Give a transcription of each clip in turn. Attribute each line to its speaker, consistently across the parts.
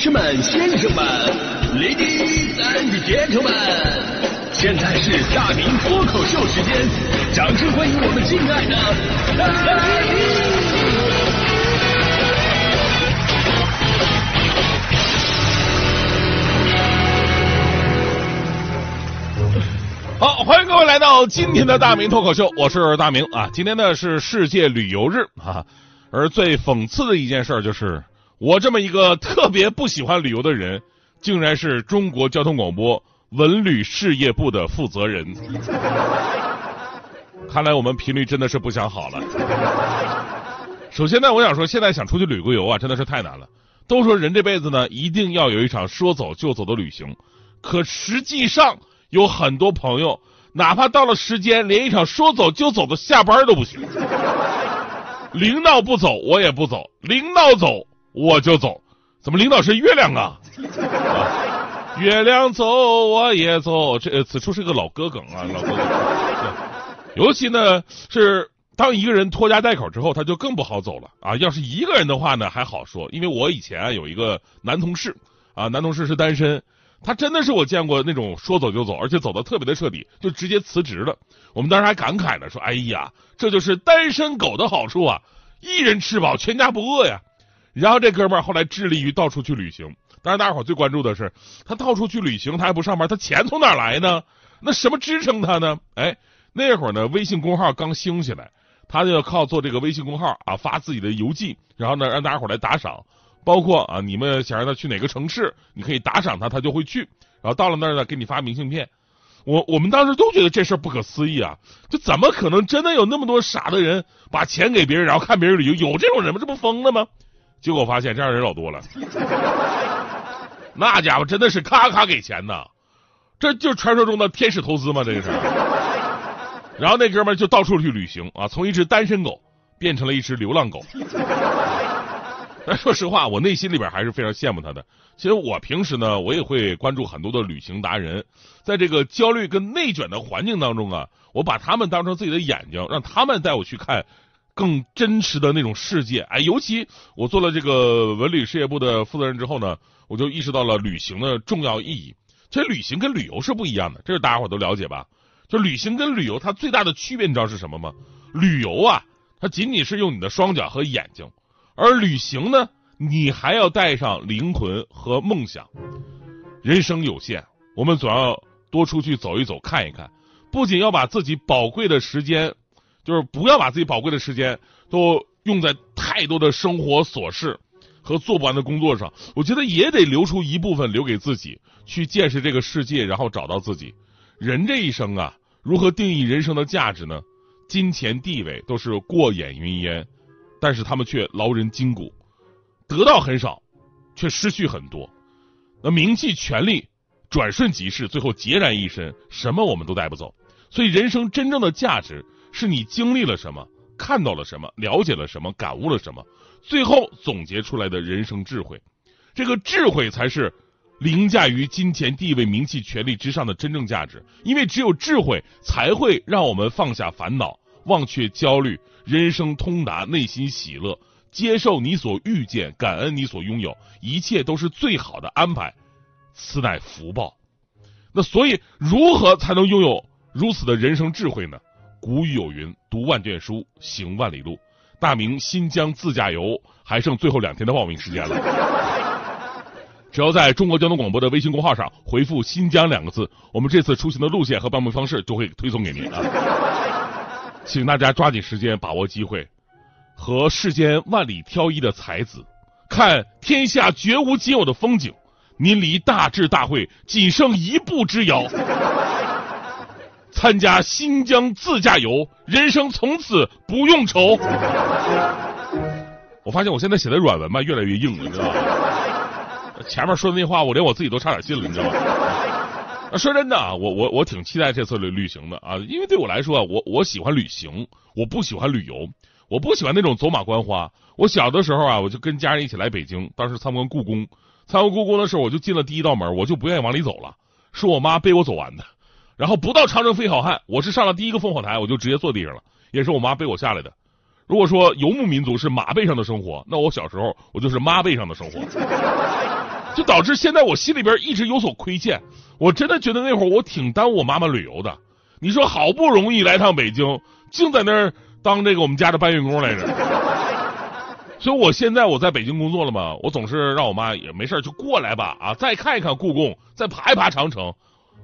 Speaker 1: 士们、先生们，Ladies and gentlemen，现在是大明脱口秀时间，掌声欢迎我们敬爱的
Speaker 2: 好，欢迎各位来到今天的大明脱口秀，我是大明啊。今天呢是世界旅游日啊，而最讽刺的一件事就是，我这么一个特别不喜欢旅游的人，竟然是中国交通广播文旅事业部的负责人。看来我们频率真的是不想好了。首先呢，我想说，现在想出去旅个游啊，真的是太难了。都说人这辈子呢，一定要有一场说走就走的旅行，可实际上。有很多朋友，哪怕到了时间，连一场说走就走的下班都不行。领导不走，我也不走；领导走，我就走。怎么领导是月亮啊？啊 月亮走，我也走。这此处是个老歌梗啊，老歌梗。尤其呢，是当一个人拖家带口之后，他就更不好走了啊。要是一个人的话呢，还好说，因为我以前有一个男同事啊，男同事是单身。他真的是我见过那种说走就走，而且走的特别的彻底，就直接辞职了。我们当时还感慨呢，说：“哎呀，这就是单身狗的好处啊，一人吃饱全家不饿呀。”然后这哥们儿后来致力于到处去旅行。但是，大家伙最关注的是他到处去旅行，他还不上班，他钱从哪来呢？那什么支撑他呢？哎，那会儿呢，微信公号刚兴起来，他就要靠做这个微信公号啊，发自己的游记，然后呢，让大家伙来打赏。包括啊，你们想让他去哪个城市，你可以打赏他，他就会去。然后到了那儿呢，给你发明信片。我我们当时都觉得这事儿不可思议啊，就怎么可能真的有那么多傻的人把钱给别人，然后看别人旅游？有这种人吗？这不疯了吗？结果发现这样人老多了，那家伙真的是咔咔给钱呐，这就是传说中的天使投资吗？这个是。然后那哥们就到处去旅行啊，从一只单身狗变成了一只流浪狗。但说实话，我内心里边还是非常羡慕他的。其实我平时呢，我也会关注很多的旅行达人，在这个焦虑跟内卷的环境当中啊，我把他们当成自己的眼睛，让他们带我去看更真实的那种世界。哎，尤其我做了这个文旅事业部的负责人之后呢，我就意识到了旅行的重要意义。其实旅行跟旅游是不一样的，这是大家伙都了解吧？就旅行跟旅游它最大的区别，你知道是什么吗？旅游啊，它仅仅是用你的双脚和眼睛。而旅行呢，你还要带上灵魂和梦想。人生有限，我们总要多出去走一走、看一看。不仅要把自己宝贵的时间，就是不要把自己宝贵的时间都用在太多的生活琐事和做不完的工作上。我觉得也得留出一部分留给自己，去见识这个世界，然后找到自己。人这一生啊，如何定义人生的价值呢？金钱、地位都是过眼云烟。但是他们却劳人筋骨，得到很少，却失去很多。那名气、权力转瞬即逝，最后孑然一身，什么我们都带不走。所以，人生真正的价值是你经历了什么，看到了什么，了解了什么，感悟了什么，最后总结出来的人生智慧。这个智慧才是凌驾于金钱、地位、名气、权力之上的真正价值。因为只有智慧，才会让我们放下烦恼，忘却焦虑。人生通达，内心喜乐，接受你所遇见，感恩你所拥有，一切都是最好的安排，此乃福报。那所以，如何才能拥有如此的人生智慧呢？古语有云：“读万卷书，行万里路。”大明新疆自驾游还剩最后两天的报名时间了，只要在中国交通广播的微信公号上回复“新疆”两个字，我们这次出行的路线和报名方式就会推送给您啊。请大家抓紧时间，把握机会，和世间万里挑一的才子，看天下绝无仅有的风景。您离大智大慧仅剩一步之遥。参加新疆自驾游，人生从此不用愁。我发现我现在写的软文吧越来越硬了，你知道吗？前面说的那话，我连我自己都差点信了，你知道吗？说真的啊，我我我挺期待这次旅旅行的啊，因为对我来说啊，我我喜欢旅行，我不喜欢旅游，我不喜欢那种走马观花。我小的时候啊，我就跟家人一起来北京，当时参观故宫，参观故宫的时候，我就进了第一道门，我就不愿意往里走了，是我妈背我走完的。然后不到长征非好汉，我是上了第一个烽火台，我就直接坐地上了，也是我妈背我下来的。如果说游牧民族是马背上的生活，那我小时候我就是妈背上的生活。就导致现在我心里边一直有所亏欠。我真的觉得那会儿我挺耽误我妈妈旅游的。你说好不容易来趟北京，净在那儿当这个我们家的搬运工来着。所以我现在我在北京工作了嘛，我总是让我妈也没事就过来吧啊，再看一看故宫，再爬一爬长城。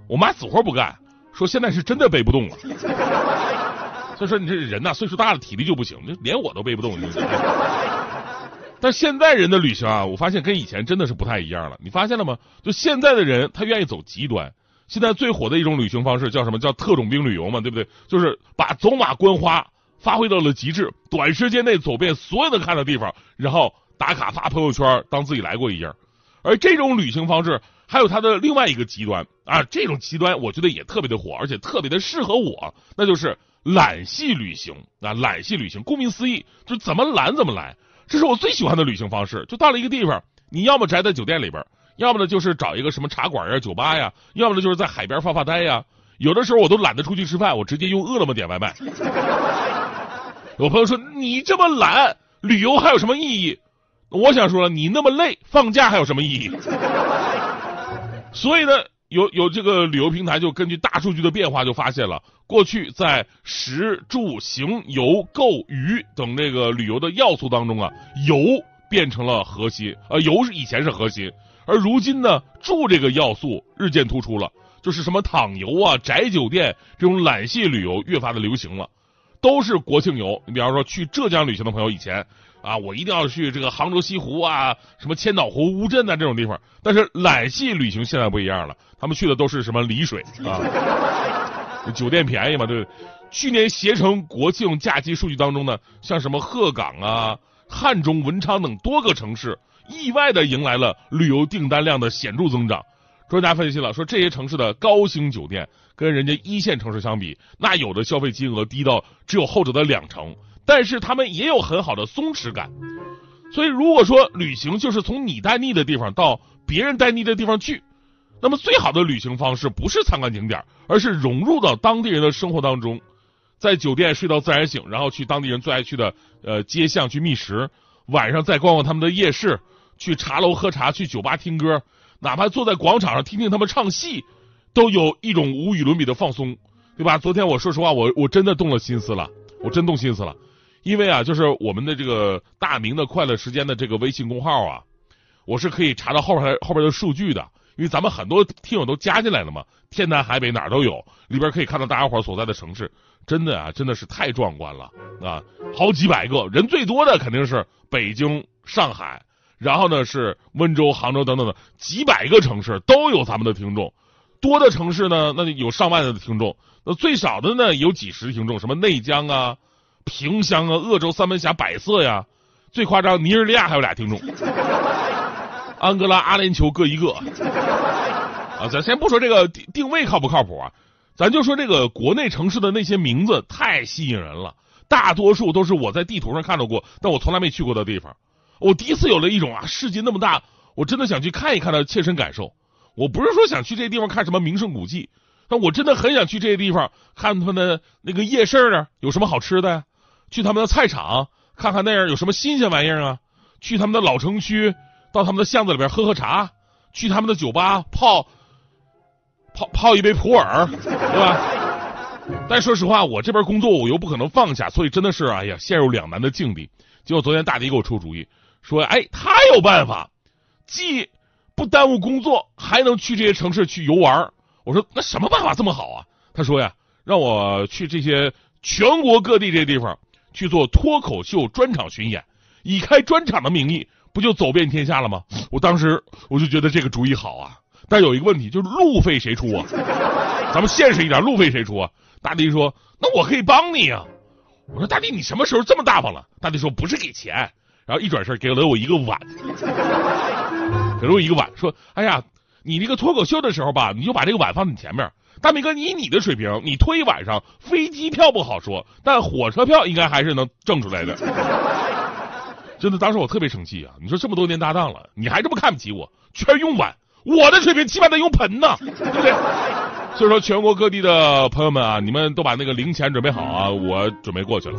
Speaker 2: 我妈死活不干，说现在是真的背不动了。所以说你这人呐，岁数大了体力就不行，就连我都背不动。但现在人的旅行啊，我发现跟以前真的是不太一样了。你发现了吗？就现在的人他愿意走极端。现在最火的一种旅行方式叫什么？叫特种兵旅游嘛，对不对？就是把走马观花发挥到了极致，短时间内走遍所有的看的地方，然后打卡发朋友圈，当自己来过一样。而这种旅行方式还有它的另外一个极端啊，这种极端我觉得也特别的火，而且特别的适合我，那就是懒系旅行啊。懒系旅行，顾名思义，就怎么懒怎么来。这是我最喜欢的旅行方式。就到了一个地方，你要么宅在酒店里边，要么呢就是找一个什么茶馆呀、酒吧呀，要么呢就是在海边发发呆呀。有的时候我都懒得出去吃饭，我直接用饿了么点外卖。有朋友说你这么懒，旅游还有什么意义？我想说，你那么累，放假还有什么意义？所以呢，有有这个旅游平台就根据大数据的变化，就发现了。过去在食住行游购娱等这个旅游的要素当中啊，游变成了核心，呃，游是以前是核心，而如今呢，住这个要素日渐突出了，就是什么躺游啊、宅酒店这种懒系旅游越发的流行了，都是国庆游。你比方说去浙江旅行的朋友，以前啊，我一定要去这个杭州西湖啊、什么千岛湖、乌镇啊这种地方，但是懒系旅行现在不一样了，他们去的都是什么丽水啊。酒店便宜嘛？对，去年携程国庆假期数据当中呢，像什么鹤岗啊、汉中、文昌等多个城市，意外的迎来了旅游订单量的显著增长。专家分析了，说这些城市的高星酒店跟人家一线城市相比，那有的消费金额低到只有后者的两成，但是他们也有很好的松弛感。所以如果说旅行就是从你待腻的地方到别人待腻的地方去。那么最好的旅行方式不是参观景点，而是融入到当地人的生活当中，在酒店睡到自然醒，然后去当地人最爱去的呃街巷去觅食，晚上再逛逛他们的夜市，去茶楼喝茶，去酒吧听歌，哪怕坐在广场上听听他们唱戏，都有一种无与伦比的放松，对吧？昨天我说实话，我我真的动了心思了，我真动心思了，因为啊，就是我们的这个大明的快乐时间的这个微信公号啊，我是可以查到后边后边的数据的。因为咱们很多听友都加进来了嘛，天南海北哪儿都有，里边可以看到大家伙所在的城市，真的啊，真的是太壮观了啊！好几百个人，最多的肯定是北京、上海，然后呢是温州、杭州等等的几百个城市都有咱们的听众，多的城市呢那有上万的听众，那最少的呢有几十听众，什么内江啊、萍乡啊、鄂州三门峡、百色呀，最夸张尼日利亚还有俩听众。安哥拉、阿联酋各一个，啊，咱先不说这个定定位靠不靠谱啊，咱就说这个国内城市的那些名字太吸引人了，大多数都是我在地图上看到过，但我从来没去过的地方。我第一次有了一种啊，世界那么大，我真的想去看一看的切身感受。我不是说想去这些地方看什么名胜古迹，但我真的很想去这些地方看他们的那个夜市啊，有什么好吃的呀？去他们的菜场看看那样有什么新鲜玩意儿啊？去他们的老城区。到他们的巷子里边喝喝茶，去他们的酒吧泡泡泡一杯普洱，对吧？但说实话，我这边工作我又不可能放下，所以真的是哎呀，陷入两难的境地。结果昨天大迪给我出主意，说哎，他有办法，既不耽误工作，还能去这些城市去游玩。我说那什么办法这么好啊？他说呀，让我去这些全国各地这些地方去做脱口秀专场巡演，以开专场的名义。不就走遍天下了吗？我当时我就觉得这个主意好啊，但有一个问题，就是路费谁出啊？咱们现实一点，路费谁出啊？大弟说：“那我可以帮你啊。”我说：“大弟，你什么时候这么大方了？”大弟说：“不是给钱。”然后一转身给了我一个碗，给了我一个碗，说：“哎呀，你那个脱口秀的时候吧，你就把这个碗放你前面。大明哥，以你的水平，你拖一晚上飞机票不好说，但火车票应该还是能挣出来的。”真的，当时我特别生气啊！你说这么多年搭档了，你还这么看不起我？全用碗，我的水平起码得用盆呢，对 不对？所以说，全国各地的朋友们啊，你们都把那个零钱准备好啊，我准备过去了。